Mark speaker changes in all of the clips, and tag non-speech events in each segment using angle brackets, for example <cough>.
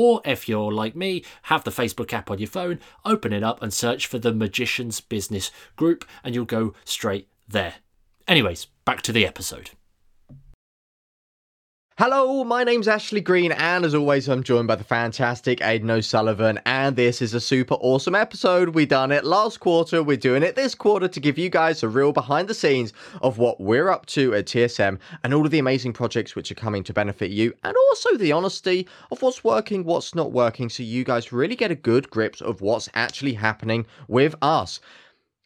Speaker 1: Or if you're like me, have the Facebook app on your phone, open it up and search for the Magician's Business Group, and you'll go straight there. Anyways, back to the episode.
Speaker 2: Hello, my name's Ashley Green, and as always, I'm joined by the fantastic Aidan O'Sullivan. And this is a super awesome episode. We done it last quarter, we're doing it this quarter to give you guys a real behind the scenes of what we're up to at TSM and all of the amazing projects which are coming to benefit you, and also the honesty of what's working, what's not working, so you guys really get a good grip of what's actually happening with us.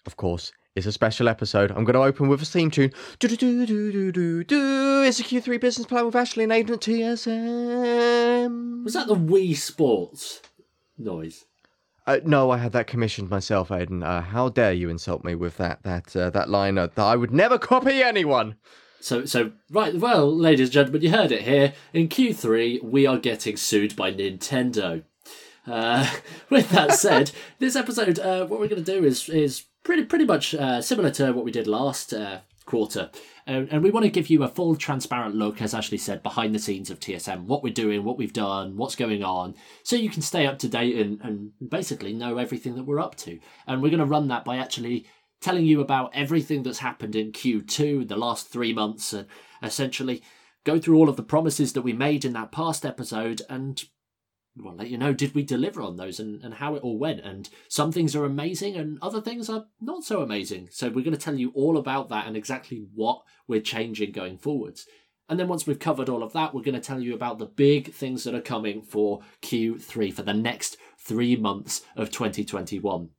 Speaker 2: Of course, is a special episode. I'm going to open with a theme tune. Do do do do do do do. It's a Q3 business plan with Ashley and Aidan at TSM.
Speaker 1: Was that the Wii Sports noise?
Speaker 2: Uh, no, I had that commissioned myself, Aidan. Uh, how dare you insult me with that that uh, that line that I would never copy anyone.
Speaker 1: So, so right, well, ladies and gentlemen, you heard it here. In Q3, we are getting sued by Nintendo. Uh, <laughs> with that said, this episode, uh, what we're going to do is is pretty pretty much uh, similar to what we did last uh, quarter. Uh, and we want to give you a full, transparent look, as Ashley said, behind the scenes of TSM, what we're doing, what we've done, what's going on, so you can stay up to date and, and basically know everything that we're up to. And we're going to run that by actually telling you about everything that's happened in Q2, the last three months, and essentially go through all of the promises that we made in that past episode and we'll let you know did we deliver on those and, and how it all went? And some things are amazing and other things are not so amazing. So we're going to tell you all about that and exactly what we're changing going forwards. And then once we've covered all of that we're going to tell you about the big things that are coming for q3 for the next three months of 2021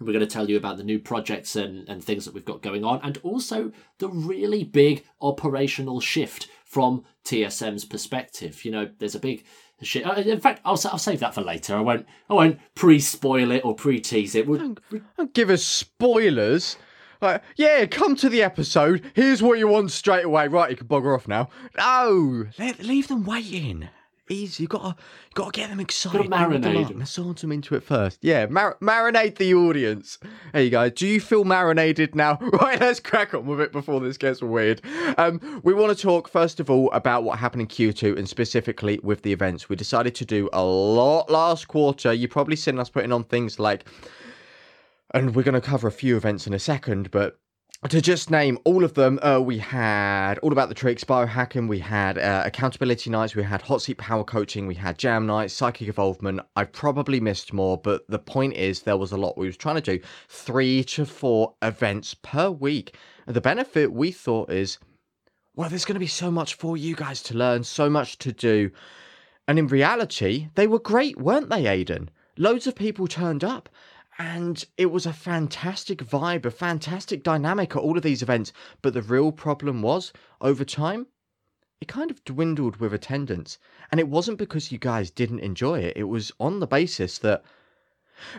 Speaker 1: we're going to tell you about the new projects and, and things that we've got going on, and also the really big operational shift from TSM's perspective. You know, there's a big shit. Uh, in fact, I'll I'll save that for later. I won't I won't pre spoil it or pre tease it. We'll,
Speaker 2: don't, don't give us spoilers. Like, yeah, come to the episode. Here's what you want straight away. Right, you can bugger off now. No, let, leave them waiting. Easy. You gotta, you gotta get them excited.
Speaker 1: Gotta marinate them.
Speaker 2: Massage them into it first. Yeah, mar- marinate the audience. You go. Do you feel marinated now? <laughs> Right, let's crack on with it before this gets weird. Um, we want to talk first of all about what happened in Q2 and specifically with the events. We decided to do a lot last quarter. You've probably seen us putting on things like, and we're going to cover a few events in a second, but to just name all of them, uh, we had all about the tricks, biohacking, we had uh, accountability nights, we had hot seat power coaching, we had jam nights, psychic involvement. I probably missed more, but the point is there was a lot we was trying to do. Three to four events per week. The benefit we thought is, well, there's going to be so much for you guys to learn, so much to do. And in reality, they were great, weren't they, Aidan? Loads of people turned up and it was a fantastic vibe, a fantastic dynamic at all of these events. But the real problem was, over time, it kind of dwindled with attendance. And it wasn't because you guys didn't enjoy it, it was on the basis that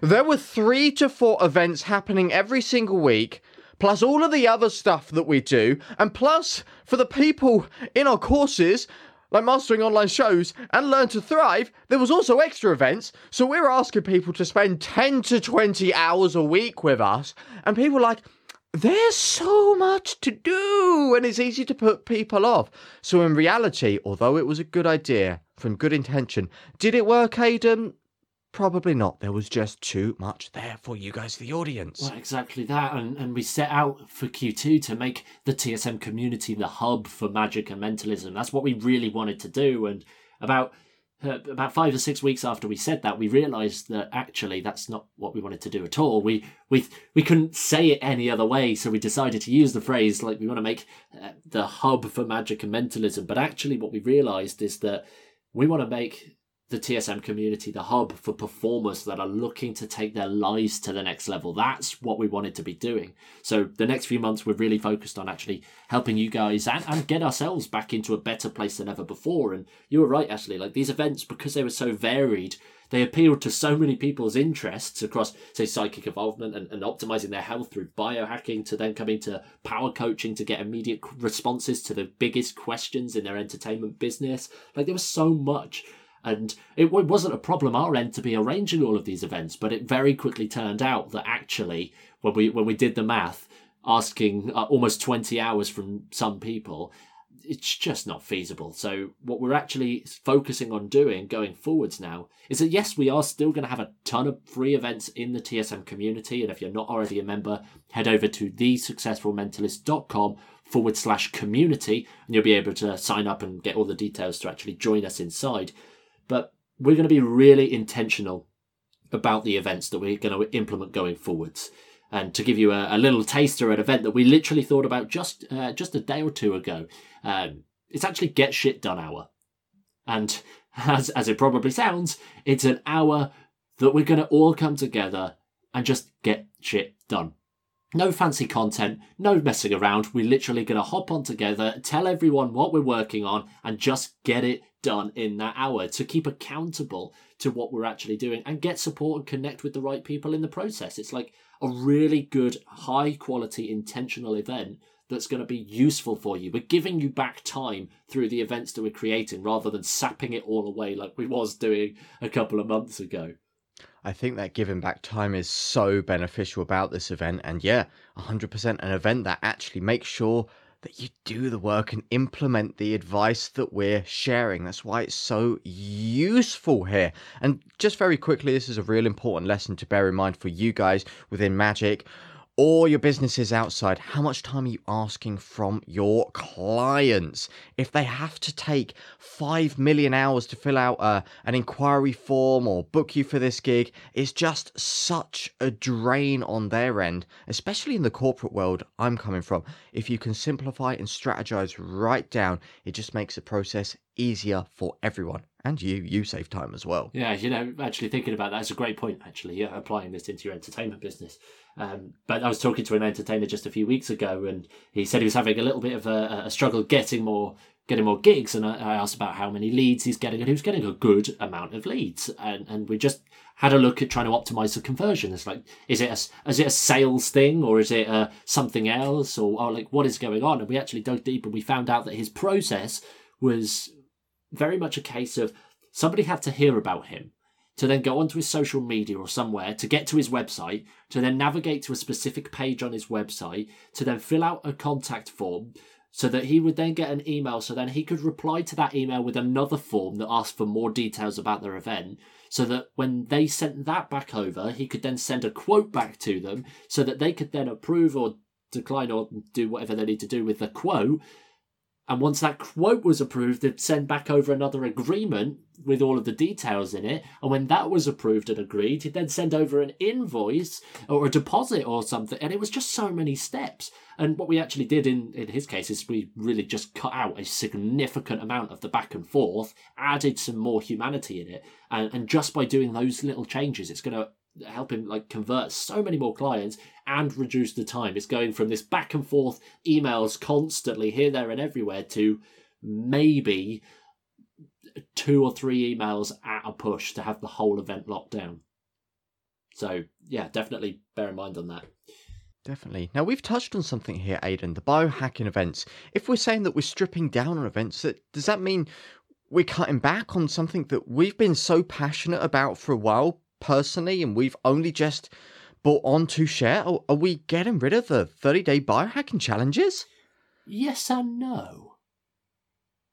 Speaker 2: there were three to four events happening every single week. Plus, all of the other stuff that we do, and plus, for the people in our courses, like mastering online shows and learn to thrive, there was also extra events. So we were asking people to spend 10 to 20 hours a week with us. And people like, there's so much to do and it's easy to put people off. So in reality, although it was a good idea from good intention, did it work, Aidan? Probably not. There was just too much there for you guys, the audience.
Speaker 1: Well, exactly that. And, and we set out for Q2 to make the TSM community the hub for magic and mentalism. That's what we really wanted to do. And about uh, about five or six weeks after we said that, we realised that actually that's not what we wanted to do at all. We we we couldn't say it any other way, so we decided to use the phrase like we want to make uh, the hub for magic and mentalism. But actually, what we realised is that we want to make the TSM community the hub for performers that are looking to take their lives to the next level. That's what we wanted to be doing. So the next few months, we're really focused on actually helping you guys and, and get ourselves back into a better place than ever before. And you were right, Ashley, Like these events, because they were so varied, they appealed to so many people's interests across, say, psychic involvement and, and optimizing their health through biohacking to then coming to power coaching to get immediate responses to the biggest questions in their entertainment business. Like there was so much and it wasn't a problem our end to be arranging all of these events, but it very quickly turned out that actually, when we when we did the math, asking uh, almost twenty hours from some people, it's just not feasible. So what we're actually focusing on doing going forwards now is that yes, we are still going to have a ton of free events in the TSM community, and if you're not already a member, head over to thesuccessfulmentalist.com forward slash community, and you'll be able to sign up and get all the details to actually join us inside. But we're going to be really intentional about the events that we're going to implement going forwards. And to give you a, a little taster, an event that we literally thought about just uh, just a day or two ago, um, it's actually Get Shit Done Hour. And as, as it probably sounds, it's an hour that we're going to all come together and just get shit done. No fancy content, no messing around. We're literally going to hop on together, tell everyone what we're working on, and just get it done in that hour to keep accountable to what we're actually doing and get support and connect with the right people in the process. It's like a really good, high quality, intentional event that's going to be useful for you. We're giving you back time through the events that we're creating rather than sapping it all away like we was doing a couple of months ago.
Speaker 2: I think that giving back time is so beneficial about this event. And yeah, 100% an event that actually makes sure that you do the work and implement the advice that we're sharing. That's why it's so useful here. And just very quickly, this is a real important lesson to bear in mind for you guys within Magic or your businesses outside, how much time are you asking from your clients? If they have to take 5 million hours to fill out uh, an inquiry form or book you for this gig, it's just such a drain on their end, especially in the corporate world I'm coming from. If you can simplify and strategize right down, it just makes the process easier for everyone and you you save time as well
Speaker 1: yeah you know actually thinking about that, that's a great point actually yeah applying this into your entertainment business um, but i was talking to an entertainer just a few weeks ago and he said he was having a little bit of a, a struggle getting more getting more gigs and I, I, asked about how many leads he's getting and he was getting a good amount of leads. And, and we just had a look at trying to optimize the conversion. It's like is it a, is it a sales thing or is it a, uh, something else or, or like what is going on? And we actually dug deep and we found out that his process was very much a case of somebody had to hear about him to then go onto his social media or somewhere to get to his website, to then navigate to a specific page on his website, to then fill out a contact form so that he would then get an email so then he could reply to that email with another form that asked for more details about their event so that when they sent that back over he could then send a quote back to them so that they could then approve or decline or do whatever they need to do with the quote and once that quote was approved, they'd send back over another agreement with all of the details in it. And when that was approved and agreed, he'd then send over an invoice or a deposit or something. And it was just so many steps. And what we actually did in, in his case is we really just cut out a significant amount of the back and forth, added some more humanity in it. And, and just by doing those little changes, it's going to help him like convert so many more clients and reduce the time. It's going from this back and forth emails constantly here, there, and everywhere to maybe two or three emails at a push to have the whole event locked down. So yeah, definitely bear in mind on that.
Speaker 2: Definitely. Now we've touched on something here, Aidan, the biohacking events. If we're saying that we're stripping down on events, that does that mean we're cutting back on something that we've been so passionate about for a while personally, and we've only just bought on to share? Are we getting rid of the 30 day biohacking challenges?
Speaker 1: Yes and no.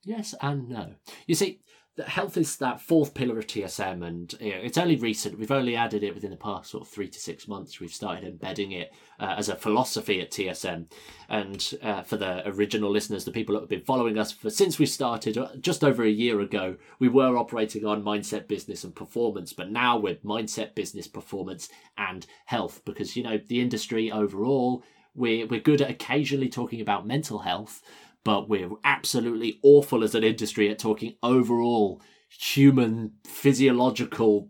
Speaker 1: Yes and no. You see, health is that fourth pillar of TSM, and you know, it's only recent. We've only added it within the past sort of three to six months. We've started embedding it uh, as a philosophy at TSM. And uh, for the original listeners, the people that have been following us for since we started uh, just over a year ago, we were operating on mindset, business, and performance. But now with mindset, business, performance, and health, because you know the industry overall. We're, we're good at occasionally talking about mental health, but we're absolutely awful as an industry at talking overall human physiological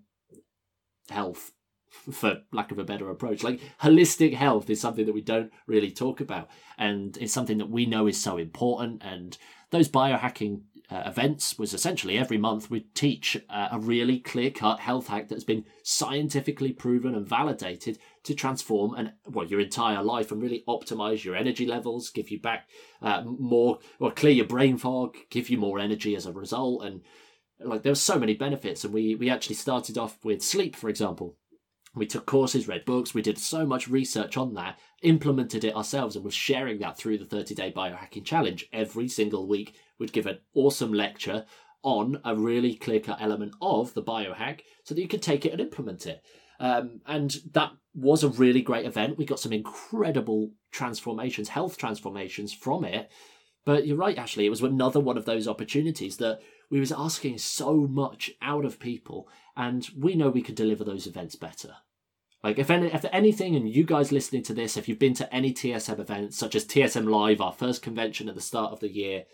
Speaker 1: health <laughs> for lack of a better approach. Like holistic health is something that we don't really talk about, and it's something that we know is so important. And those biohacking uh, events was essentially every month we'd teach uh, a really clear cut health hack that's been scientifically proven and validated to transform and well your entire life and really optimize your energy levels, give you back uh, more or clear your brain fog, give you more energy as a result, and like there were so many benefits. And we we actually started off with sleep, for example we took courses, read books, we did so much research on that, implemented it ourselves, and was sharing that through the 30 day biohacking challenge. Every single week, we'd give an awesome lecture on a really clear cut element of the biohack so that you could take it and implement it. Um, and that was a really great event. We got some incredible transformations, health transformations from it. But you're right, Ashley, it was another one of those opportunities that we was asking so much out of people and we know we could deliver those events better. Like if any, if anything, and you guys listening to this, if you've been to any TSM events such as TSM Live, our first convention at the start of the year,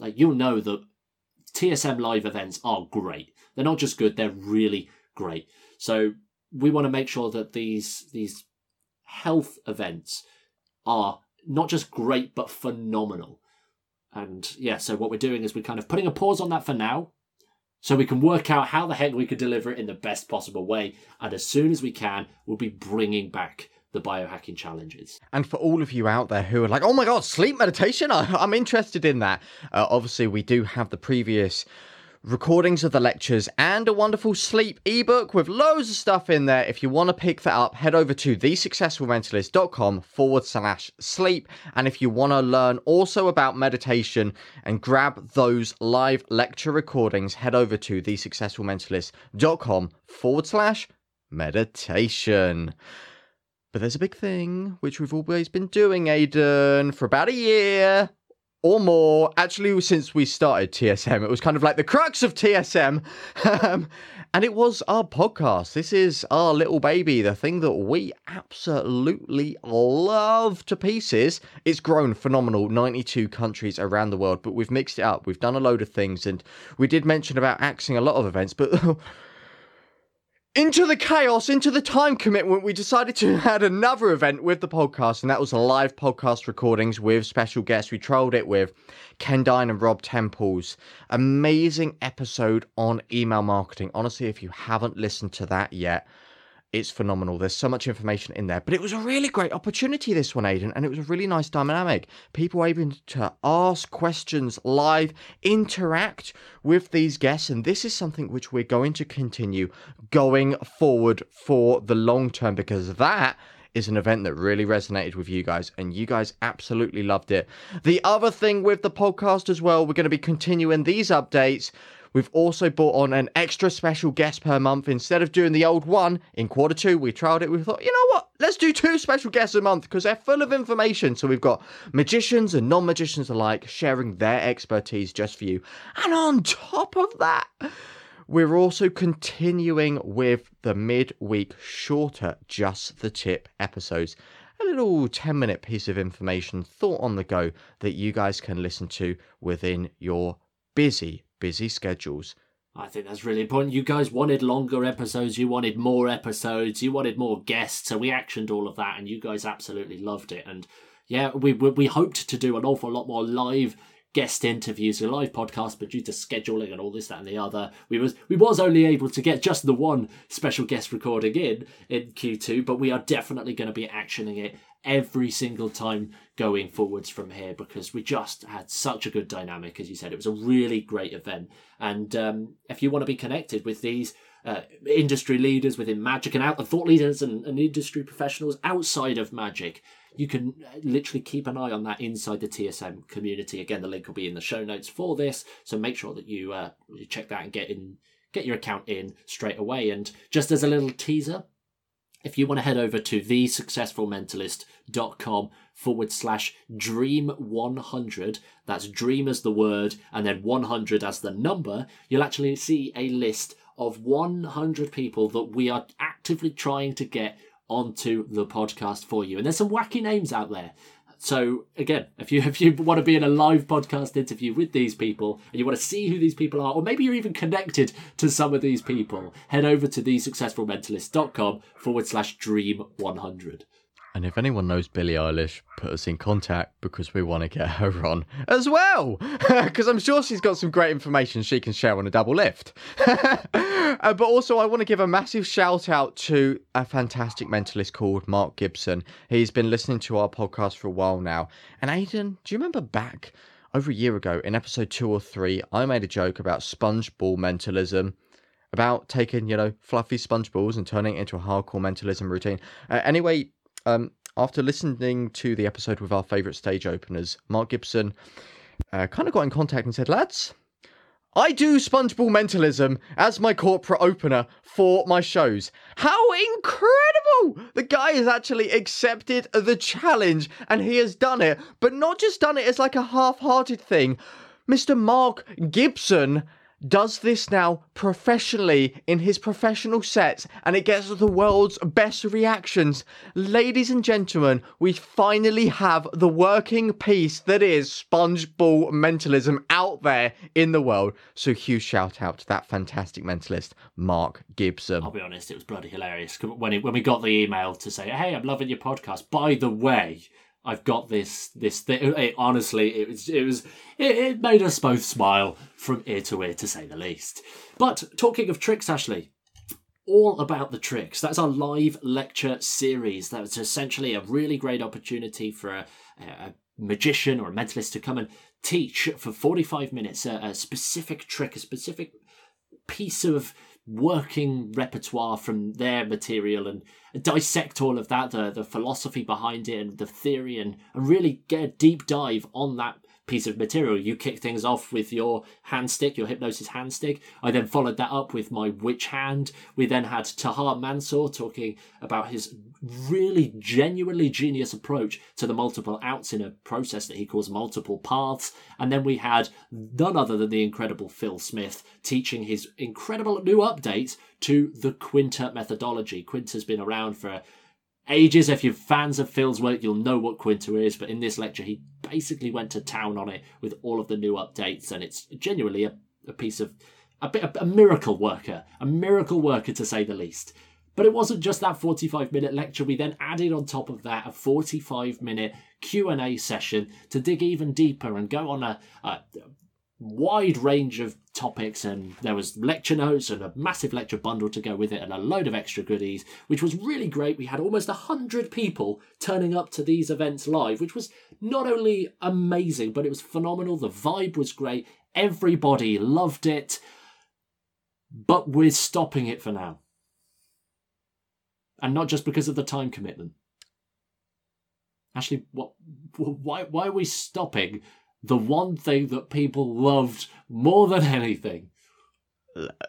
Speaker 1: like you'll know that TSM Live events are great. They're not just good; they're really great. So we want to make sure that these these health events are not just great but phenomenal. And yeah, so what we're doing is we're kind of putting a pause on that for now so we can work out how the heck we could deliver it in the best possible way. And as soon as we can, we'll be bringing back the biohacking challenges.
Speaker 2: And for all of you out there who are like, oh my God, sleep meditation, <laughs> I, am interested in that. Uh, obviously, we do have the previous recordings of the lectures, and a wonderful sleep ebook with loads of stuff in there. If you want to pick that up, head over to thesuccessfulmentalist.com forward slash sleep. And if you want to learn also about meditation and grab those live lecture recordings, head over to thesuccessfulmentalist.com forward slash meditation. But there's a big thing, which we've always been doing, Aidan, for about a year or more. Actually, since we started TSM, it was kind of like the crux of TSM. Um, and it was our podcast. This is our little baby, the thing that we absolutely love to pieces. It's grown phenomenal, 92 countries around the world, but we've mixed it up. We've done a load of things, and we did mention about axing a lot of events, but <laughs> into the chaos, into the time commitment, we decided to <laughs> add another event with the podcast, and that was live podcast recordings with special guests. We trolled it with Ken Dyne and Rob Temples. Amazing episode on email marketing. Honestly, if you haven't listened to that yet, it's phenomenal. There's so much information in there. But it was a really great opportunity, this one, Aidan, and it was a really nice dynamic. People able to ask questions live, interact with these guests, and this is something which we're going to continue going forward for the long term because that is an event that really resonated with you guys, and you guys absolutely loved it. The other thing with the podcast as well, we're going to be continuing these updates We've also brought on an extra special guest per month. Instead of doing the old one in quarter two, we trialed it. We thought, you know what? Let's do two special guests a month because they're full of information. So we've got magicians and non magicians alike sharing their expertise just for you. And on top of that, we're also continuing with the mid-week shorter just the tip episodes a little 10 minute piece of information thought on the go that you guys can listen to within your busy busy schedules.
Speaker 1: I think that's really important. You guys wanted longer episodes, you wanted more episodes, you wanted more guests, so we actioned all of that, and you guys absolutely loved it. And yeah, we we, we hoped to do an awful lot more live guest interviews, a live podcast, but due to scheduling and all this, that, and the other, we was we was only able to get just the one special guest recording in in Q2. But we are definitely going to be actioning it every single time going forwards from here because we just had such a good dynamic as you said it was a really great event and um, if you want to be connected with these uh, industry leaders within magic and out the thought leaders and, and industry professionals outside of magic you can uh, literally keep an eye on that inside the TSM community. Again, the link will be in the show notes for this, so make sure that you uh, you check that and get in get your account in straight away. And just as a little teaser, if you want to head over to thesuccessfulmentalist.com forward slash dream 100, that's dream as the word and then 100 as the number, you'll actually see a list of 100 people that we are actively trying to get onto the podcast for you. And there's some wacky names out there. So again, if you <laughs> if you want to be in a live podcast interview with these people and you want to see who these people are, or maybe you're even connected to some of these people, head over to thesuccessfulmentalist.com forward slash dream 100.
Speaker 2: And if anyone knows Billie Eilish, put us in contact because we want to get <laughs> her on as well. <laughs> Because I'm sure she's got some great information she can share on a double lift. <laughs> uh, but also, I want to give a massive shout out to a fantastic mentalist called Mark Gibson. He's been listening to our podcast for a while now. And Aidan, do you remember back over a year ago in episode two or three, I made a joke about sponge ball mentalism? About taking, you know, fluffy sponge balls and turning it into a hardcore mentalism routine. Uh, anyway, um, after listening to the episode with our favourite stage openers, Mark Gibson uh, kind of got in contact and said, lads, I do SpongeBall Mentalism as my corporate opener for my shows. How incredible! The guy has actually accepted the challenge and he has done it, but not just done it as like a half hearted thing. Mr. Mark Gibson does this now professionally in his professional sets and it gets the world's best reactions. Ladies and gentlemen, we finally have the working piece that is SpongeBall mentalism out there in the world. So huge shout out to that fantastic mentalist, Mark Gibson.
Speaker 1: I'll be honest, it was bloody hilarious when it, when we got the email to say, "Hey, I'm loving your podcast. By the way, I've got this this thing. It, honestly, it was it was it, it made us both smile from ear to ear, to say the least. But talking of tricks, Ashley, all about the tricks. That's our live lecture series. That's essentially a really great opportunity for a, a magician or a mentalist to come and teach for 45 minutes a, a specific trick, a specific piece of working repertoire from their material and dissect all of that, the, the philosophy behind it and the theory, and, and really get a deep dive on that piece of material. You kick things off with your hand stick, your hypnosis hand stick. I then followed that up with my witch hand. We then had Tahar Mansour talking about his really genuinely genius approach to the multiple outs in a process that he calls multiple paths. And then we had none other than the incredible Phil Smith teaching his incredible new update to the Quinta methodology. Quinta's been around for ages. If you're fans of Phil's work, you'll know what Quinta is. But in this lecture, he basically went to town on it with all of the new updates, and it's genuinely a, a piece of a bit a miracle worker, a miracle worker to say the least. But it wasn't just that 45 minute lecture. We then added on top of that a 45 minute Q&A session to dig even deeper and go on a, a wide range of topics and there was lecture notes and a massive lecture bundle to go with it and a load of extra goodies which was really great. We had almost 100 people turning up to these events live which was not only amazing but it was phenomenal. The vibe was great. Everybody loved it. But we're stopping it for now. And not just because of the time commitment. Actually what why why are we stopping the one thing that people loved more than anything.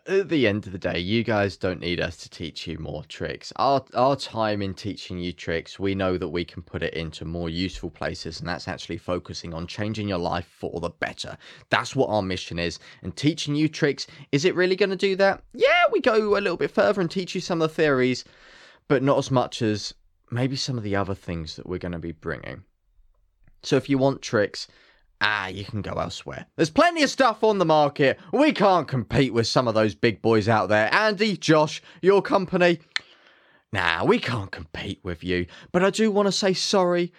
Speaker 2: At the end of the day, you guys don't need us to teach you more tricks. Our our time in teaching you tricks, we know that we can put it into more useful places, and that's actually focusing on changing your life for the better. That's what our mission is. And teaching you tricks, is it really going to do that? Yeah, we go a little bit further and teach you some of the theories, but not as much as maybe some of the other things that we're going to be bringing. So if you want tricks, ah, you can go elsewhere. There's plenty of stuff on the market. We can't compete with some of those big boys out there. Andy, Josh, your company. Nah, we can't compete with you. But I do want to say sorry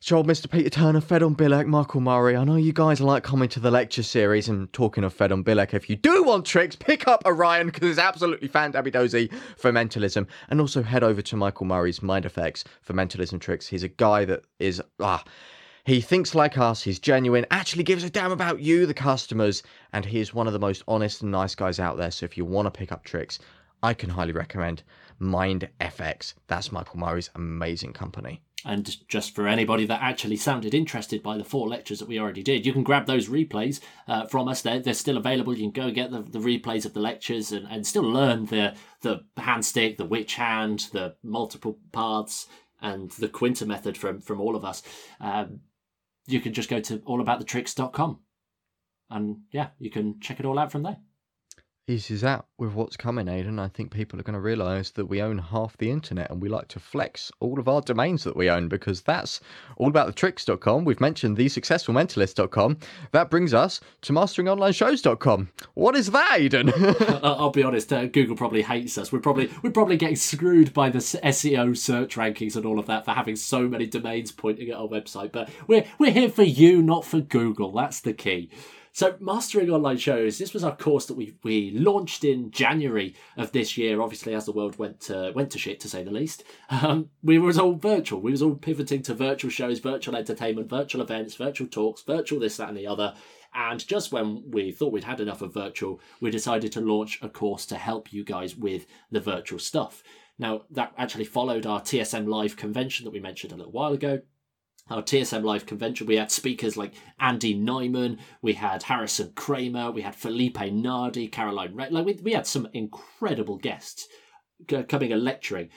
Speaker 2: to old Mr. Peter Turner, Fed on Bilek, Michael Murray. I know you guys like coming to the lecture series and talking of Fed on Bilek. If you do want tricks, pick up Orion because it's absolutely fantabby for mentalism. And also head over to Michael Murray's Mind FX for mentalism tricks. He's a guy that is ah he thinks like us, he's genuine, actually gives a damn about you, the customers, and he is one of the most honest and nice guys out there. So if you want to pick up tricks, I can highly recommend Mind FX. That's Michael Murray's amazing company.
Speaker 1: And just for anybody that actually sounded interested by the four lectures that we already did, you can grab those replays uh, from us. They're, they're still available. You can go get the, the replays of the lectures and, and still learn the, the hand stick, the witch hand, the multiple paths, and the Quinta method from, from all of us. Um, you can just go to allaboutthetricks.com and yeah, you can check it all out from there.
Speaker 2: Eases out with what's coming, Aidan, I think people are going to realise that we own half the internet and we like to flex all of our domains that we own because that's all about the tricks.com. We've mentioned the successfulmentalist.com. That brings us to masteringonlineshows.com. What is that, Aidan? <laughs>
Speaker 1: I'll be honest, uh, Google probably hates us. We're probably we're probably getting screwed by the SEO search rankings and all of that for having so many domains pointing at our website. But we're we're here for you, not for Google. That's the key. So, Mastering Online Shows, this was our course that we, we launched in January of this year, obviously, as the world went to, went to shit, to say the least. Um, we was all virtual. We was all pivoting to virtual shows, virtual entertainment, virtual events, virtual talks, virtual this, that, and the other. And just when we thought we'd had enough of virtual, we decided to launch a course to help you guys with the virtual stuff. Now, that actually followed our TSM Live convention that we mentioned a little while ago our TSM Live convention, we had speakers like Andy Nyman, we had Harrison Kramer, we had Felipe Nardi, Caroline Ravn. Like we, we had some incredible guests coming and lecturing.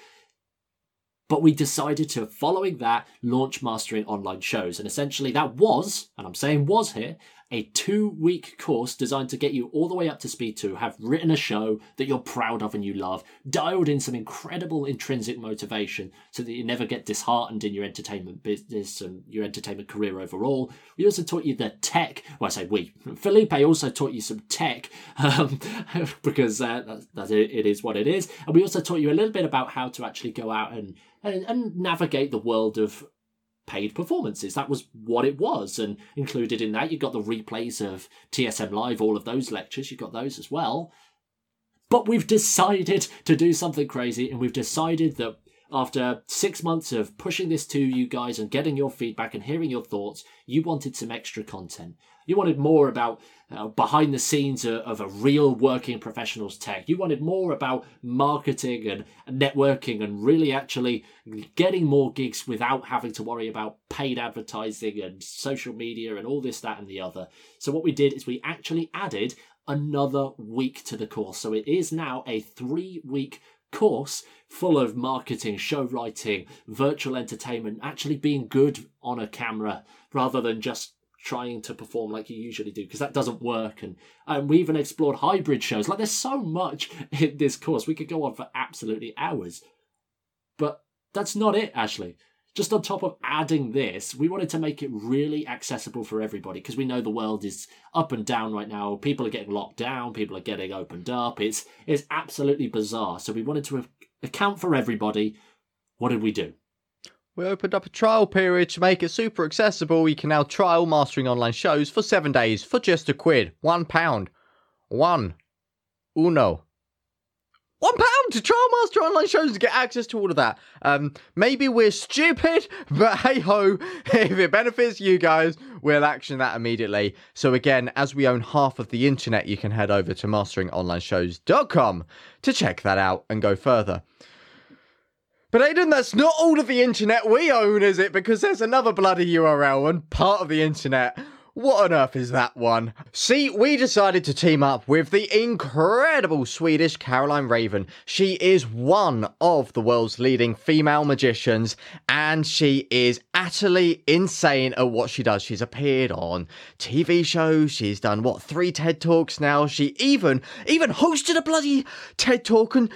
Speaker 1: But we decided to, following that, launch Mastering Online Shows. And essentially, that was, and I'm saying was here, a two week course designed to get you all the way up to speed to have written a show that you're proud of and you love, dialed in some incredible intrinsic motivation so that you never get disheartened in your entertainment business and your entertainment career overall. We also taught you the tech. Well, I say we. Felipe also taught you some tech <laughs> um, <laughs> because uh, that's, that's it, it is what it is. And we also taught you a little bit about how to actually go out and, and, and navigate the world of paid performances. That was what it was. And included in that, you got the replays of TSM Live, all of those lectures, you got those as well. But we've decided to do something crazy, and we've decided that after six months of pushing this to you guys and getting your feedback and hearing your thoughts, you wanted some extra content. You wanted more about uh, behind the scenes of, of, a real working professional's tech. You wanted more about marketing and, and networking and really actually getting more gigs without having to worry about paid advertising and social media and all this, that, and the other. So, what we did is we actually added another week to the course. So, it is now a three week course full of marketing, show writing, virtual entertainment, actually being good on a camera rather than just trying to perform like you usually do because that doesn't work. And and we even explored hybrid shows. Like there's so much <laughs> in this course. We could go on for absolutely hours. But that's not it actually just on top of adding this we wanted to make it really accessible for everybody because we know the world is up and down right now. People are getting locked down. People are getting opened up. It's it's absolutely bizarre. So we wanted to account for everybody. What did we do
Speaker 2: we opened up a trial period to make it super accessible. You can now trial mastering online shows for seven days for just a quid. One pound. One. Uno. One pound to trial master online shows to get access to all of that. Um, maybe we're stupid, <laughs> but hey ho, <laughs> if it benefits you guys, we'll action that immediately. So again, as we own half of the internet, you can head over to masteringonlineshows.com to check that out and go further. But Aidan, that's not all of the internet we own, is it? Because there's another bloody URL and part of the internet. What on earth is that one? See, we decided to team up with the incredible Swedish Caroline Ravn. She is one of the world's leading female magicians, and she is utterly insane at what she does. She's appeared on TV shows, she's done what, three TED Talks now. She even, even hosted a bloody TED Talk and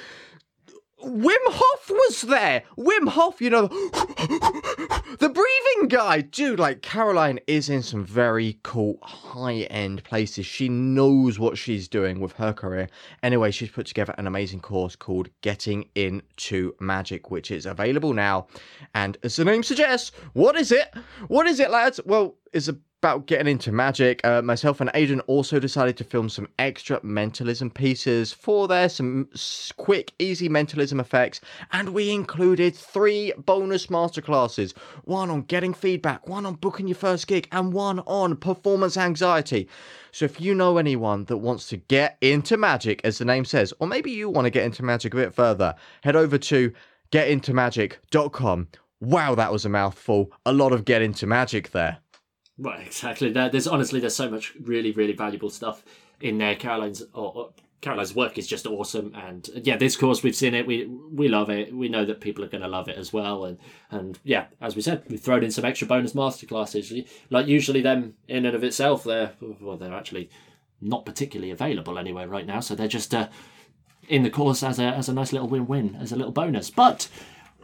Speaker 2: Wim Hof was there. Wim Hof, you know, <laughs> the breathing guy. Dude, like, Caroline is in some very cool high end places. She knows what she's doing with her career. Anyway, she's put together an amazing course called Getting Into Magic, which is available now. And as the name suggests, what is it? What is it, lads? Well, it's a about getting into magic, uh, myself and Aidan also decided to film some extra mentalism pieces for there, some quick, easy mentalism effects, and we included three bonus masterclasses one on getting feedback, one on booking your first gig, and one on performance anxiety. So if you know anyone that wants to get into magic, as the name says, or maybe you want to get into magic a bit further, head over to getintomagic.com. Wow, that was a mouthful. A lot of get into magic there.
Speaker 1: Right, exactly. there's honestly there's so much really really valuable stuff in there. Caroline's or, Caroline's work is just awesome, and yeah, this course we've seen it. We we love it. We know that people are going to love it as well, and and yeah, as we said, we've thrown in some extra bonus masterclasses. Like usually, them in and of itself, they're well, they're actually not particularly available anywhere right now. So they're just uh, in the course as a as a nice little win win as a little bonus. But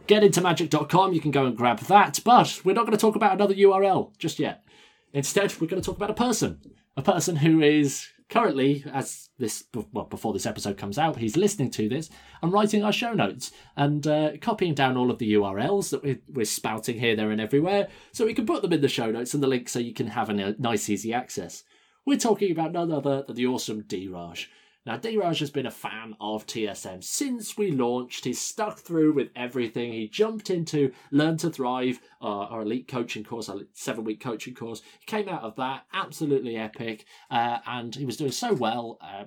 Speaker 1: get into magic.com. You can go and grab that. But we're not going to talk about another URL just yet. Instead, we're going to talk about a person, a person who is currently, as this well before this episode comes out, he's listening to this and writing our show notes and uh, copying down all of the URLs that we're, we're spouting here, there, and everywhere, so we can put them in the show notes and the link so you can have a nice, easy access. We're talking about none other than the awesome Dhiraj. Now, Dhiraj has been a fan of TSM since we launched. He's stuck through with everything. He jumped into Learn to Thrive, uh, our elite coaching course, our seven week coaching course. He came out of that absolutely epic, uh, and he was doing so well. Uh,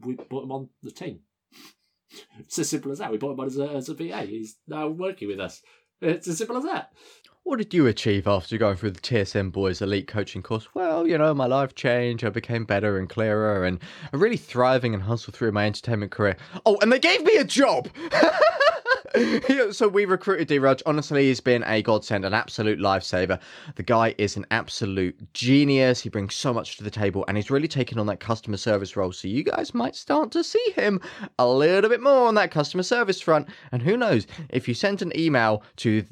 Speaker 1: we brought him on the team. it's as simple as that. We brought him on as a, as a VA. He's now working with us. It's as simple as that.
Speaker 2: What did you achieve after going through the TSM Boys Elite Coaching course? Well, you know, my life changed. I became better and clearer and really thriving and hustled through my entertainment career. Oh, and they gave me a job! <laughs> <laughs> so we recruited Dhiraj. Honestly, he's been a godsend, an absolute lifesaver. The guy is an absolute genius. He brings so much to the table and he's really taken on that customer service role. So you guys might start to see him a little bit more on that customer service front. And who knows, if you send an email to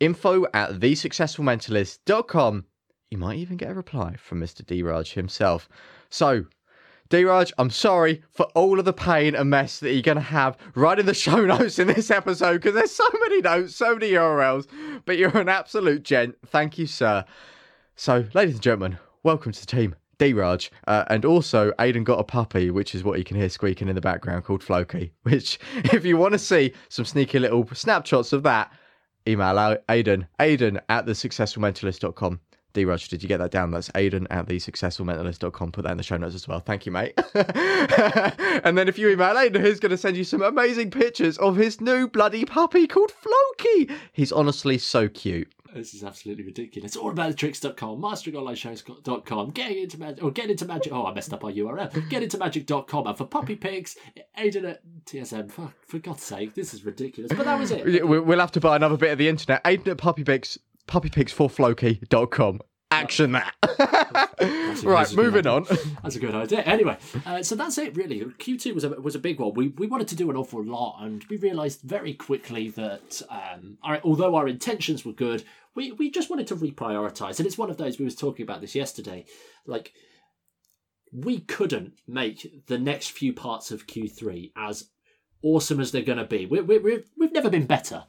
Speaker 2: info at thesuccessfulmentalist.com, you might even get a reply from Mr. Dhiraj himself. So Dhiraj, I'm sorry for all of the pain and mess that you're going to have right in the show <laughs> notes in this episode because there's so many notes, so many URLs, but you're an absolute gent. Thank you, sir. So, ladies and gentlemen, welcome to the team. Dhiraj, uh, and also Aidan got a puppy, which is what you can hear squeaking in the background, called Floki. <laughs> Which, if you want to see some sneaky little snapshots of that, email Aidan, Aidan at thesuccessfulmentalist.com. Dhiraj, did you get that down? That's Aidan at thesuccessfulmentalist.com. Put that in the show notes as well. Thank you, mate. <laughs> and then if you email Aidan, he's going to send you some amazing pictures of his new bloody puppy called Floki. He's honestly so cute.
Speaker 1: This is absolutely ridiculous. All about the tricks.com, masteringOnlineShows.com, getting into magic, or get into magic. Oh, I messed up our URL. Get into magic.com. And for puppy pigs, Aidan at TSM. For, for God's sake, this is ridiculous. But that was it.
Speaker 2: We'll have to buy another bit of the internet. Aidan at puppy pics puppypigsforfloki.com. Action <laughs> that. right, moving on.
Speaker 1: That's a good idea. Anyway, uh, so that's it really. Q2 was a was a big one. We we wanted to do an awful lot, and we realised very quickly that um, our, although our intentions were good, we we just wanted to reprioritize. And it's one of those we was talking about this yesterday. Like we couldn't make the next few parts of Q3 as awesome as they're going to be. We, we, we, we've never been better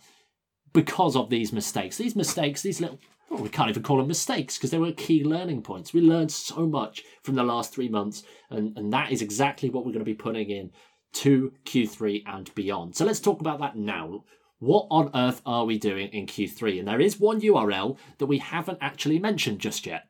Speaker 1: because of these mistakes. These mistakes, these little, well, we can't even call them mistakes because they were key learning points. We learned so much from the last three months, and, and that is exactly what we're going to be putting in to Q3 and beyond. So let's talk about that now. What on earth are we doing in Q3? And there is one URL that we haven't actually mentioned just yet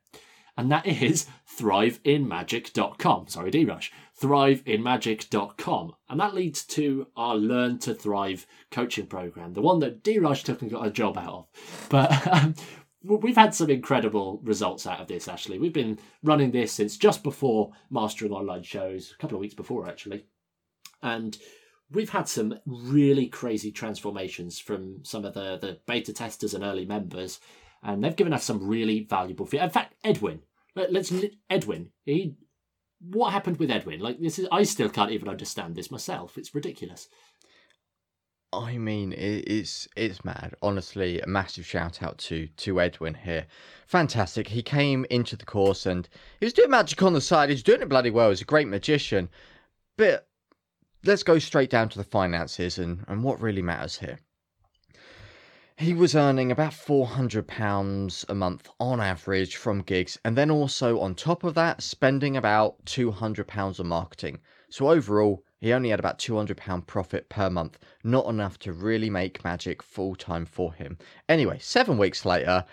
Speaker 1: and that is thriveinmagic.com. Sorry, Dhiraj. Thriveinmagic.com. And that leads to our Learn to Thrive coaching program, the one that Dhiraj took and got a job out of. But um, we've had some incredible results out of this, actually. We've been running this since just before Mastering Online shows, a couple of weeks before, actually. And we've had some really crazy transformations from some of the, the beta testers and early members and they've given us some really valuable feedback. In fact, Edwin, let, us Edwin. He, what happened with Edwin? Like this is, I still can't even understand this myself. It's ridiculous.
Speaker 2: I mean, it's it's mad. Honestly, a massive shout out to to Edwin here. Fantastic. He came into the course and he was doing magic on the side. He's doing it bloody well. He's a great magician. But let's go straight down to the finances and, and what really matters here he was earning about £400 a month on average from gigs, and then also on top of that, spending about £200 on marketing. So overall, he only had about £200 profit per month, not enough to really make magic full time for him. Anyway, seven weeks later,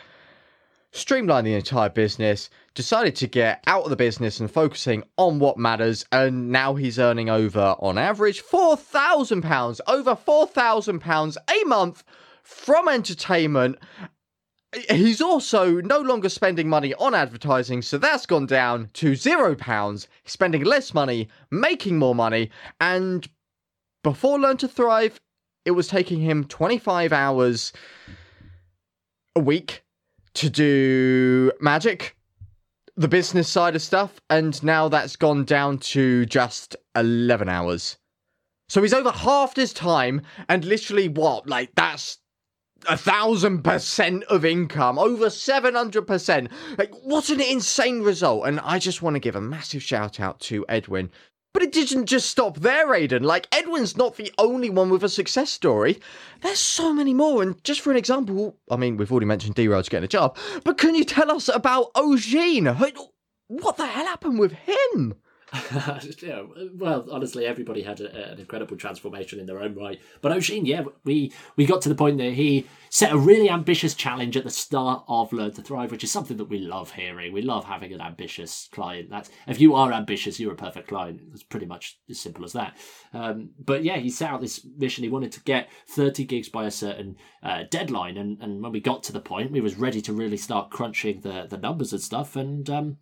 Speaker 2: streamlined the entire business, decided to get out of the business and focusing on what matters, and now he's earning over, on average, £4,000, over £4,000 a month from entertainment. He's also no longer spending money on advertising, so that's gone down to zero pounds. He's spending less money, making more money, and before Learn to Thrive, it was taking him 25 hours a week to do magic. the business side of stuff, and now that's gone down to just 11 hours. So he's over halved his time, and literally, what? Like, that's a thousand percent of income, over 700%. Like, what an insane result. And I just want to give a massive shout out to Edwin. But it didn't just stop there, Aidan. Like, Edwin's not the only one with a success story. There's so many more. And just for an example, I mean, we've already mentioned Dhiraj's getting a job, but can you tell us about Oisin? What the hell happened with him? <laughs>
Speaker 1: yeah, well, honestly, everybody had a, an incredible transformation in their own right. But Oisin, yeah, we we got to the point that he set a really ambitious challenge at the start of Learn to Thrive, which is something that we love hearing. We love having an ambitious client. That's if you are ambitious, you're a perfect client. It's pretty much as simple as that. Um, but yeah, he set out this mission. He wanted to get 30 gigs by a certain uh, deadline, and and when we got to the point, we was ready to really start crunching the the numbers and stuff, and. Um,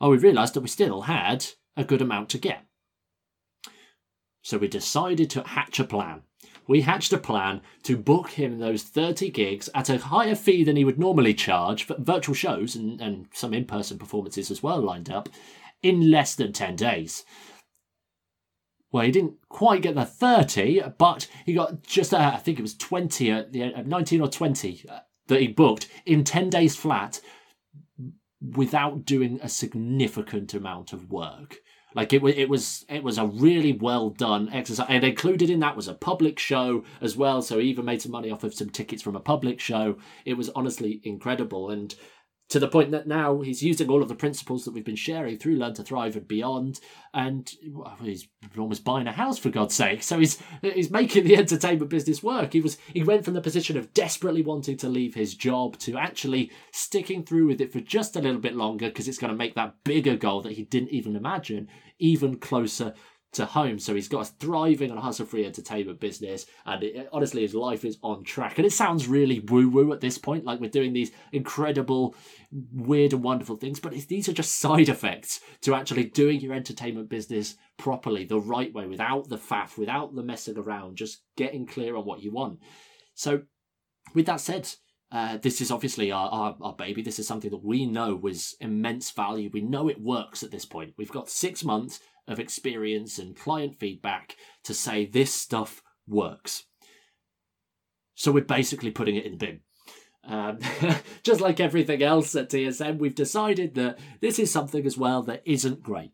Speaker 1: Oh, we realised that we still had a good amount to get. So we decided to hatch a plan. We hatched a plan to book him those 30 gigs at a higher fee than he would normally charge for virtual shows and, and some in person performances as well lined up in less than 10 days. Well, he didn't quite get the 30, but he got just, uh, I think it was 20, uh, 19 or 20 uh, that he booked in 10 days flat without doing a significant amount of work. Like it it was, it was a really well done exercise, and included in that was a public show as well. So he even made some money off of some tickets from a public show. It was honestly incredible, and to the point that now he's using all of the principles that we've been sharing through Learn to Thrive and beyond, and he's almost buying a house for God's sake. So he's he's making the <laughs> entertainment business work. He was he went from the position of desperately wanting to leave his job to actually sticking through with it for just a little bit longer because it's going to make that bigger goal that he didn't even imagine even closer to home. So he's got a thriving and hustle free entertainment business. And it, honestly, his life is on track. And it sounds really woo woo at this point, like we're doing these incredible, weird, and wonderful things. But these are just side effects to actually doing your entertainment business properly, the right way, without the faff, without the messing around, just getting clear on what you want. So, with that said, uh, this is obviously our, our, our, baby. This is something that we know was immense value. We know it works at this point. We've got six months of experience and client feedback to say this stuff works. So we're basically putting it in the bin. Um, <laughs> just like everything else at TSM, we've decided that this is something as well that isn't great.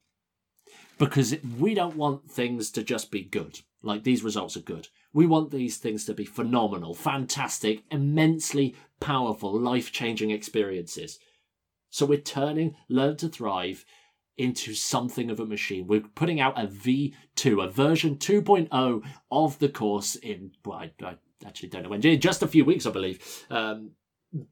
Speaker 1: Because we don't want things to just be good, like these results are good. We want these things to be phenomenal, fantastic, immensely powerful, life changing experiences. So we're turning Learn to Thrive into something of a machine. We're putting out a V2, a version 2.0 of the course in, well, I, I actually don't know when, just a few weeks, I believe, um,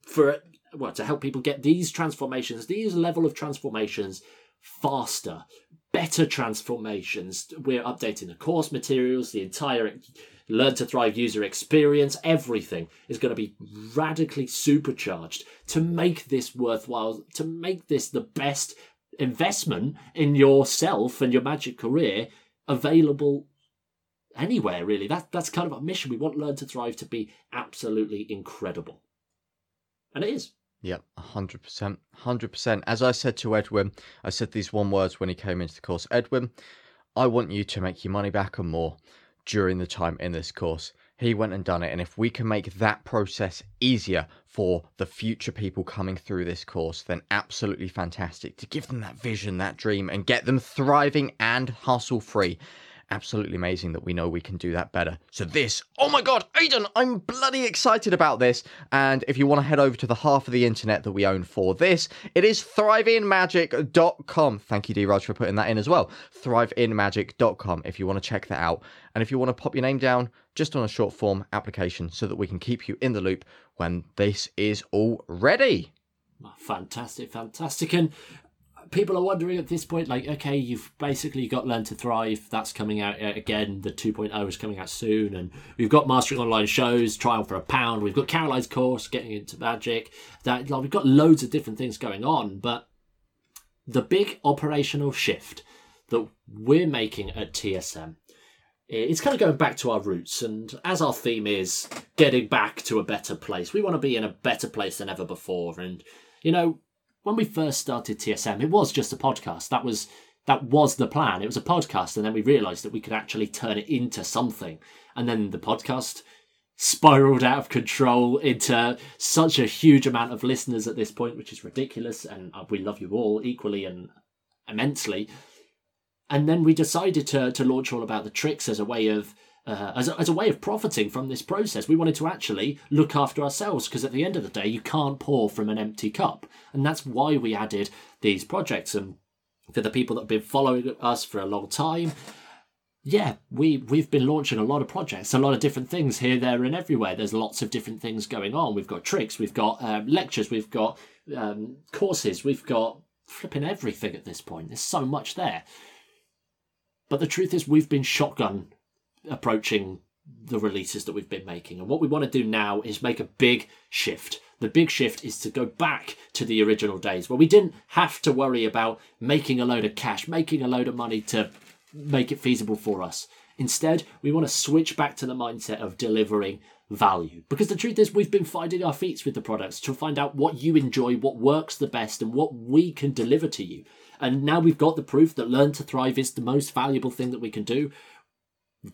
Speaker 1: for, well, to help people get these transformations, these level of transformations faster, better transformations. We're updating the course materials, the entire Learn to Thrive user experience, everything is going to be radically supercharged to make this worthwhile, to make this the best investment in yourself and your magic career available anywhere really. That that's kind of our mission. We want learn to thrive to be absolutely incredible. And it is.
Speaker 2: Yep, 100%. 100%. As I said to Edwin, I said these one words when he came into the course. Edwin, I want you to make your money back and more during the time in this course he went and done it. And if we can make that process easier for the future people coming through this course, then absolutely fantastic to give them that vision, that dream, and get them thriving and hustle free absolutely amazing that we know we can do that better. So this, oh my god, Aidan, I'm bloody excited about this. And if you want to head over to the half of the internet that we own for this, it is thriveinmagic.com. Thank you, Dhiraj, for putting that in as well. Thriveinmagic.com if you want to check that out. And if you want to pop your name down just on a short form application so that we can keep you in the loop when this is all ready.
Speaker 1: Fantastic, fantastic. And people are wondering at this point, like, okay, you've basically got Learn to Thrive. That's coming out uh, again. The 2.0 is coming out soon. And we've got Mastering Online shows, Trial for a Pound. We've got Caroline's course, Getting into Magic. That like, We've got loads of different things going on. But the big operational shift that we're making at TSM it's kind of going back to our roots and as our theme is getting back to a better place we want to be in a better place than ever before and you know when we first started TSM, it was just a podcast. That was that was the plan. It was a podcast, and then we realised that we could actually turn it into something. And then the podcast spiraled out of control into such a huge amount of listeners at this point, which is ridiculous. And uh, we love you all equally and immensely. And then we decided to to launch all about the tricks as a way of uh, as, a, as a way of profiting from this process. We wanted to actually look after ourselves because at the end of the day, you can't pour from an empty cup. And that's why we added these projects. And for the people that have been following us for a long time, yeah, we, we've been launching a lot of projects, a lot of different things here, there, and everywhere. There's lots of different things going on. We've got tricks, we've got um, lectures, we've got um, courses, we've got flipping everything at this point. There's so much there. But the truth is, we've been shotgun approaching the releases that we've been making. And what we want to do now is make a big shift. The big shift is to go back to the original days where we didn't have to worry about making a load of cash, making a load of money to make it feasible for us. Instead, we want to switch back to the mindset of delivering value. Because the truth is, we've been finding our feet with the products to find out what you enjoy, what works the best, and what we can deliver to you. And now we've got the proof that Learn to Thrive is the most valuable thing that we can do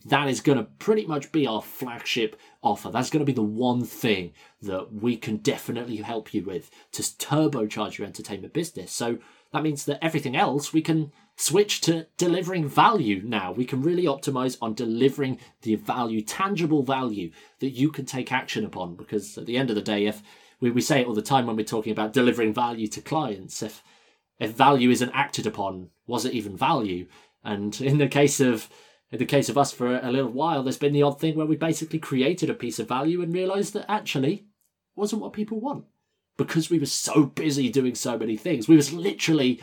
Speaker 1: that is going to pretty much be our flagship offer. That's going to be the one thing that we can definitely help you with to turbocharge your entertainment business. So that means that everything else we can switch to delivering value now. We can really optimize on delivering the value, tangible value that you can take action upon. Because at the end of the day, if we, we say it all the time when we're talking about delivering value to clients, if if value isn't acted upon, was it even value? And in the case of in the case of us, for a little while, there's been the odd thing where we basically created a piece of value and realised that actually wasn't what people want because we were so busy doing so many things. We was literally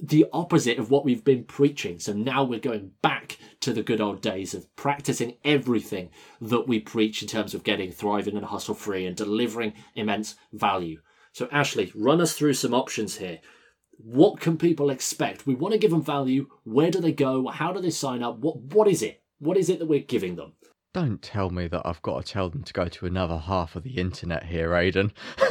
Speaker 1: the opposite of what we've been preaching. So now we're going back to the good old days of practicing everything that we preach in terms of getting thriving and hustle free and delivering immense value. So Ashley, run us through some options here what can people expect? We want to give them value. Where do they go? How do they sign up? What what is it? What is it that we're giving them?
Speaker 2: Don't tell me that I've got to tell them to go to another half of the internet here, Aidan. <laughs>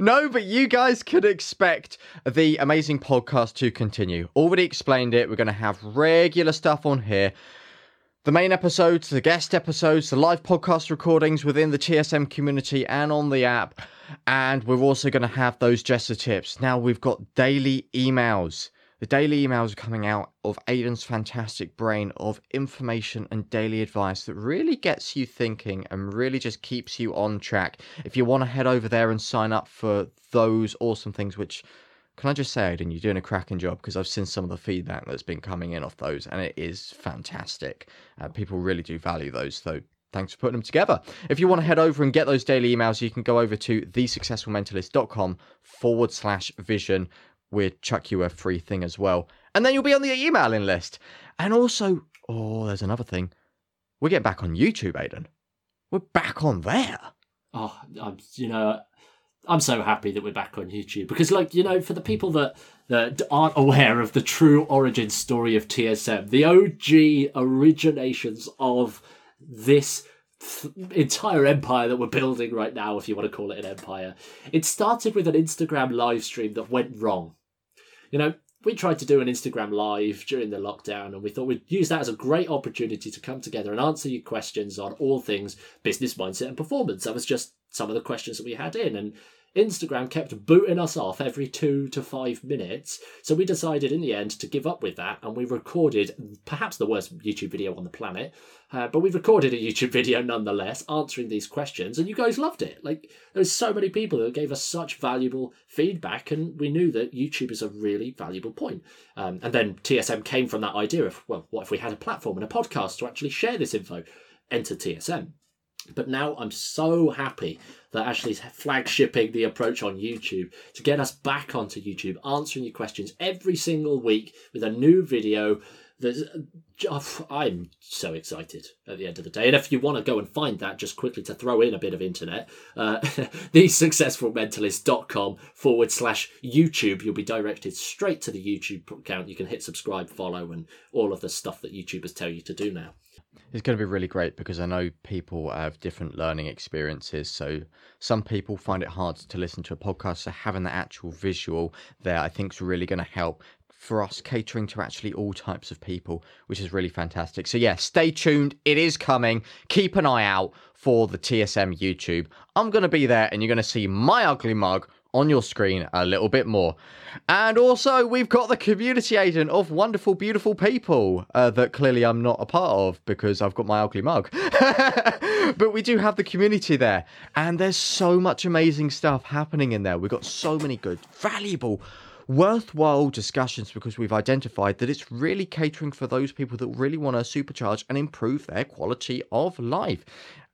Speaker 2: no, but you guys could expect the amazing podcast to continue. Already explained it. We're going to have regular stuff on here the main episodes, the guest episodes, the live podcast recordings within the TSM community and on the app. And we're also going to have those Jester tips. Now we've got daily emails. The daily emails are coming out of Aidan's fantastic brain of information and daily advice that really gets you thinking and really just keeps you on track. If you want to head over there and sign up for those awesome things, which can I just say, Aidan, you're doing a cracking job because I've seen some of the feedback that's been coming in off those, and it is fantastic. Uh, people really do value those, so thanks for putting them together. If you want to head over and get those daily emails, you can go over to thesuccessfulmentalist.com forward slash vision. We'll chuck you a free thing as well. And then you'll be on the emailing list. And also, oh, there's another thing. We're getting back on YouTube, Aidan. We're back on there.
Speaker 1: Oh, I'm, you know, I'm so happy that we're back on YouTube because, like, you know, for the people that that aren't aware of the true origin story of TSM, the OG originations of this th- entire empire that we're building right now, if you want to call it an empire, it started with an Instagram live stream that went wrong. You know, we tried to do an Instagram live during the lockdown and we thought we'd use that as a great opportunity to come together and answer your questions on all things business mindset and performance. That was just some of the questions that we had in. And Instagram kept booting us off every two to five minutes. So we decided in the end to give up with that and we recorded perhaps the worst YouTube video on the planet. Uh, but we recorded a YouTube <laughs> video nonetheless answering these questions and you guys loved it. Like there's so many people that gave us such valuable feedback and we knew that YouTube is a really valuable point. Um, and then TSM came from that idea of, well, what if we had a platform and a podcast to actually share this info? Enter TSM. But now I'm so happy that Ashley's flagshipping the approach on YouTube to get us back onto YouTube, answering your questions every single week with a new video. There's, I'm so excited at the end of the day. And if you want to go and find that, just quickly to throw in a bit of internet, uh, <laughs> thesuccessfulmentalist.com forward slash YouTube, you'll be directed straight to the YouTube account. You can hit subscribe, follow, and all of the stuff that YouTubers tell you to do now.
Speaker 2: It's going to be really great because I know people have different learning experiences. So some people find it hard to listen to a podcast. So having the actual visual there, I think, is really going to help for us catering to actually all types of people, which is really fantastic. So yeah, stay tuned. It is coming. Keep an eye out for the TSM YouTube. I'm going to be there and you're going to see my ugly mug on your screen a little bit more. And also, we've got the community agent of wonderful, beautiful people uh, that clearly I'm not a part of because I've got my ugly mug. <laughs> but we do have the community there, and there's so much amazing stuff happening in there. We've got so many good, valuable, worthwhile discussions because we've identified that it's really catering for those people that really want to supercharge and improve their quality of life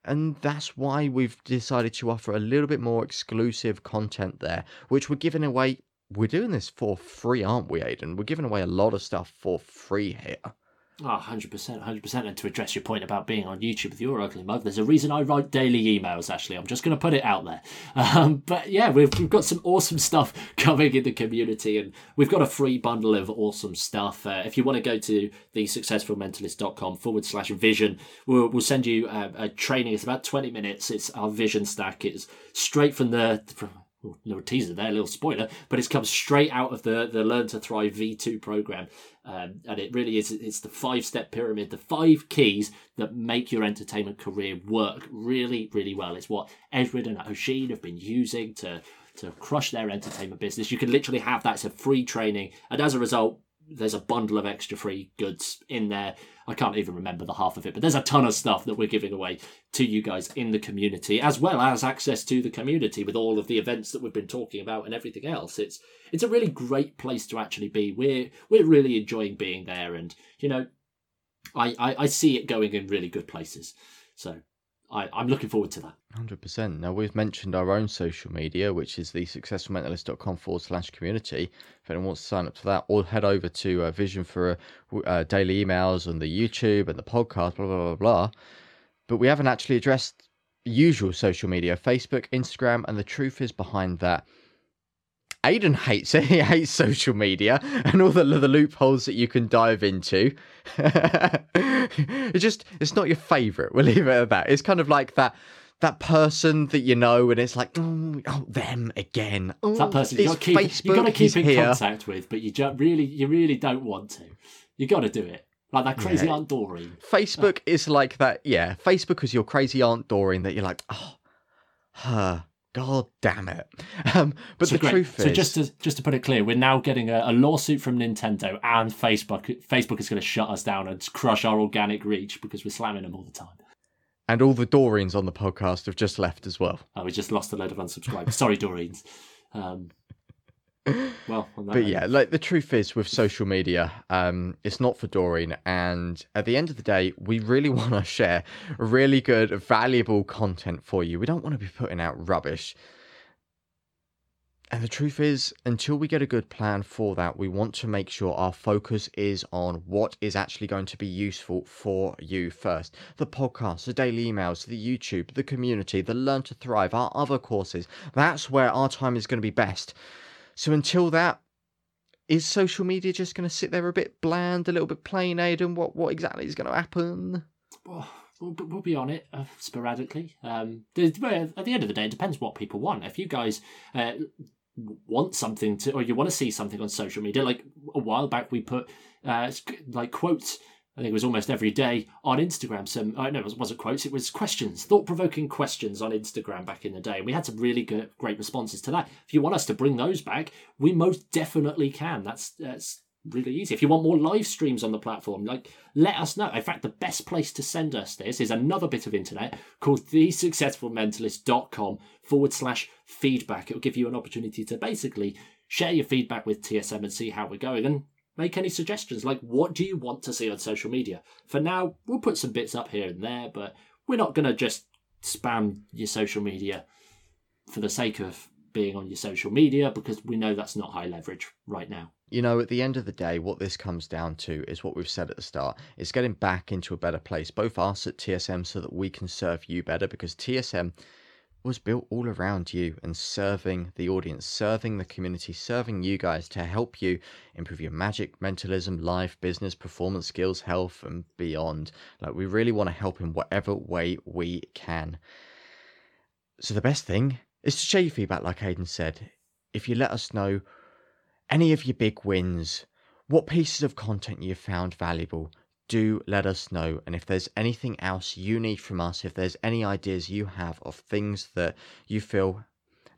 Speaker 2: and that's why we've decided to offer a little bit more exclusive content there, which we're giving away. We're doing this for free, aren't we, Aidan? We're giving away a lot of stuff for free here.
Speaker 1: Oh, 100%, 100%. And to address your point about being on YouTube with your ugly mug, there's a reason I write daily emails, actually. I'm just going to put it out there. <laughs> Um, but yeah, we've, we've got some awesome stuff <laughs> coming in the community, and we've got a free bundle of awesome stuff. Uh, if you want to go to thesuccessfulmentalist.com forward slash vision, we'll, we'll send you a, a training. It's about 20 minutes. It's our vision stack. It's straight from the. From, little teaser there, little spoiler, but it's come straight out of the the Learn to Thrive V2 program, um, and it really is. It's the five step pyramid, the five keys that make your entertainment career work really, really well. It's what Edward and Oisin have been using to to crush their entertainment business. You can literally have that as a free training, and as a result, there's a bundle of extra free goods in there. I can't even remember the half of it, but there's a ton of stuff that we're giving away to you guys in the community, as well as access to the community with all of the events that we've been talking about and everything else. It's it's a really great place to actually be. We're we're really enjoying being there, and you know, I I, I see it going in really good places. So I, I'm looking forward to that.
Speaker 2: 100%. Now, we've mentioned our own social media, which is the successfulmentalist.com forward slash community. If anyone wants to sign up to that, or head over to uh, Vision for uh, uh, daily emails and the YouTube and the podcast, blah, blah, blah, blah. But we haven't actually addressed usual social media Facebook, Instagram, and the truth is behind that Aidan hates it. <laughs> He hates social media and all the, the loopholes that you can dive into. <laughs> it's just, it's not your favorite. We'll leave it at that. It's kind of like that that person that you know, and it's like, oh, oh them again. Oh,
Speaker 1: that person you got to keep, you got to keep in here. contact with, but you just really, you really don't want to. You got to do it. Like that crazy yeah. Aunt Doreen.
Speaker 2: Facebook oh. is like that. Yeah, Facebook is your crazy Aunt Doreen that you're like, oh, her. God damn it! Um, but so the great. truth
Speaker 1: so is, so just to just to put it clear, we're now getting a, a lawsuit from Nintendo and Facebook. Facebook is going to shut us down and crush our organic reach because we're slamming them all the time.
Speaker 2: And all the Doreens on the podcast have just left as well.
Speaker 1: Oh, we just lost a load of unsubscribers. Sorry, Doreens. Um, well,
Speaker 2: but yeah, like the truth is with social media, um, it's not for Doreen. And at the end of the day, we really <laughs> want to share really good, valuable content for you. We don't want to be putting out rubbish. And the truth is, until we get a good plan for that, we want to make sure our focus is on what is actually going to be useful for you first. The podcast, the daily emails, the YouTube, the community, the Learn to Thrive, our other courses. That's where our time is going to be best. So until that, is social media just going to sit there a bit bland, a little bit plain, Aidan? What what exactly is going to happen?
Speaker 1: Well, we'll, we'll be on it uh, sporadically. Um, at the end of the day, it depends what people want. If you guys uh, want something to, or you want to see something on social media, like a while back we put uh, like quotes I think it was almost every day on Instagram. Some, uh, I know it wasn't quotes, it was questions, thought provoking questions on Instagram back in the day. And we had some really good, great responses to that. If you want us to bring those back, we most definitely can. That's, that's really easy. If you want more live streams on the platform, like let us know. In fact, the best place to send us this is another bit of internet called thesuccessfulmentalist.com forward slash feedback. It'll give you an opportunity to basically share your feedback with TSM and see how we're going. And make any suggestions. Like what do you want to see on social media? For now we'll put some bits up here and there but we're not going to just spam your social media for the sake of being on your social media because we know that's not high leverage right now.
Speaker 2: You know at the end of the day what this comes down to is what we've said at the start. It's getting back into a better place both us at tsm so that we can serve you better because tsm was built all around you and serving the audience, serving the community, serving you guys to help you improve your magic, mentalism, life, business, performance skills, health, and beyond. Like, we really want to help in whatever way we can. So, the best thing is to share your feedback, like Aidan said. If you let us know any of your big wins, what pieces of content you found valuable, do let us know. And if there's anything else you need from us, if there's any ideas you have of things that you feel,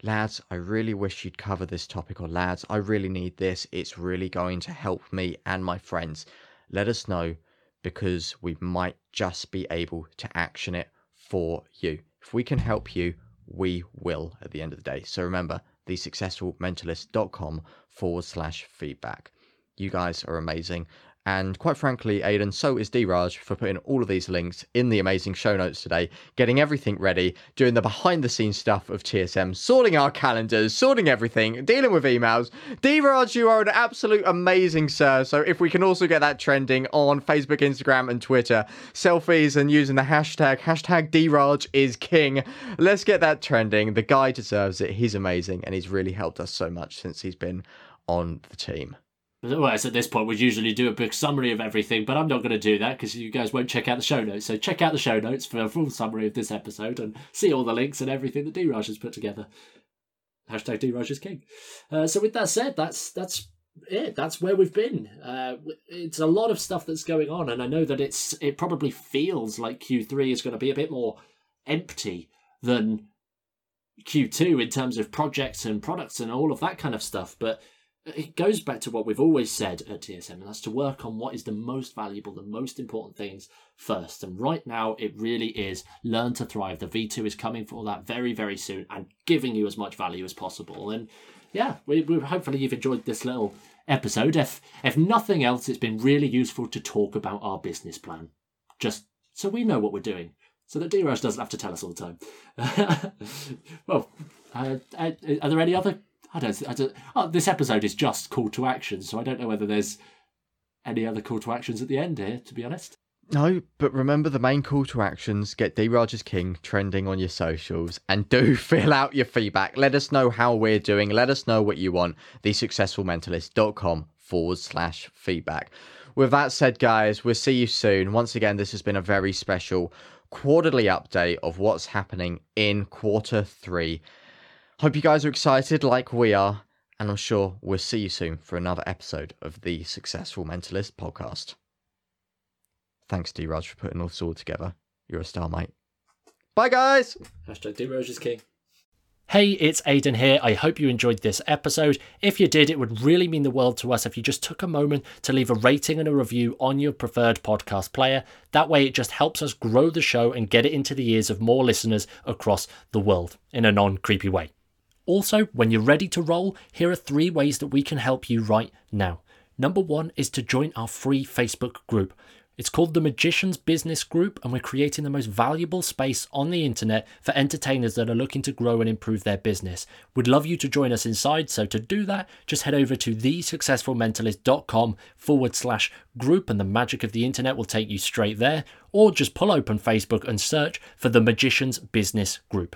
Speaker 2: lads, I really wish you'd cover this topic, or lads, I really need this, it's really going to help me and my friends, let us know because we might just be able to action it for you. If we can help you, we will at the end of the day. So remember, thesuccessfulmentalist.com forward slash feedback. You guys are amazing. And quite frankly, Aidan, so is Dhiraj for putting all of these links in the amazing show notes today, getting everything ready, doing the behind the scenes stuff of TSM, sorting our calendars, sorting everything, dealing with emails. Dhiraj, you are an absolute amazing sir. So if we can also get that trending on Facebook, Instagram, and Twitter, selfies and using the hashtag, hashtag Dhiraj is king. Let's get that trending. The guy deserves it. He's amazing and he's really helped us so much since he's been on the team.
Speaker 3: Whereas at this point, we'd usually do a big summary of everything, but I'm not going to do that because you guys won't check out the show notes. So check out the show notes for a full summary of this episode and see all the links and everything that Dhiraj has put together. Hashtag Dhiraj is king. Uh, so with that said, that's that's it. That's where we've been. Uh, it's a lot of stuff that's going on, and I know that it's it probably feels like Q3 is going to be a bit more empty than Q2 in terms of projects and products and all of that kind of stuff, but it goes back to what we've always said at TSM, and that's to work on what is the most valuable, the most important things first. And right now, it really is learn to thrive. The V2 is coming for that very, very soon and giving you as much value as possible. And yeah, we, we hopefully you've enjoyed this little episode. If if nothing else, it's been really useful to talk about our business plan, just so we know what we're doing, so that Dhiraj doesn't have to tell us all the time. <laughs> well, uh, uh, are there any other I don't, I don't. Oh, this episode is just call to action, so I don't know whether there's any other call to actions at the end here. To be honest.
Speaker 2: No, but remember the main call to actions get Dhiraj's King trending on your socials and do <laughs> fill out your feedback. Let us know how we're doing. Let us know what you want. TheSuccessfulMentalist.com forward slash feedback. With that said, guys, we'll see you soon. Once again, this has been a very special quarterly update of what's happening in quarter three. Hope you guys are excited like we are, and I'm sure we'll see you soon for another episode of the Successful Mentalist podcast. Thanks, Dhiraj, for putting all this all together. You're a star, mate. Bye, guys!
Speaker 3: Hashtag Dhiraj is king.
Speaker 1: Hey, it's Aidan here. I hope you enjoyed this episode. If you did, it would really mean the world to us if you just took a moment to leave a rating and a review on your preferred podcast player. That way, it just helps us grow the show and get it into the ears of more listeners across the world in a non creepy way. Also, when you're ready to roll, here are three ways that we can help you right now. Number one is to join our free Facebook group. It's called the Magician's Business Group, and we're creating the most valuable space on the internet for entertainers that are looking to grow and improve their business. We'd love you to join us inside, so to do that, just head over to thesuccessfulmentalist.com forward slash group, and the magic of the internet will take you straight there, or just pull open Facebook and search for the Magician's Business Group.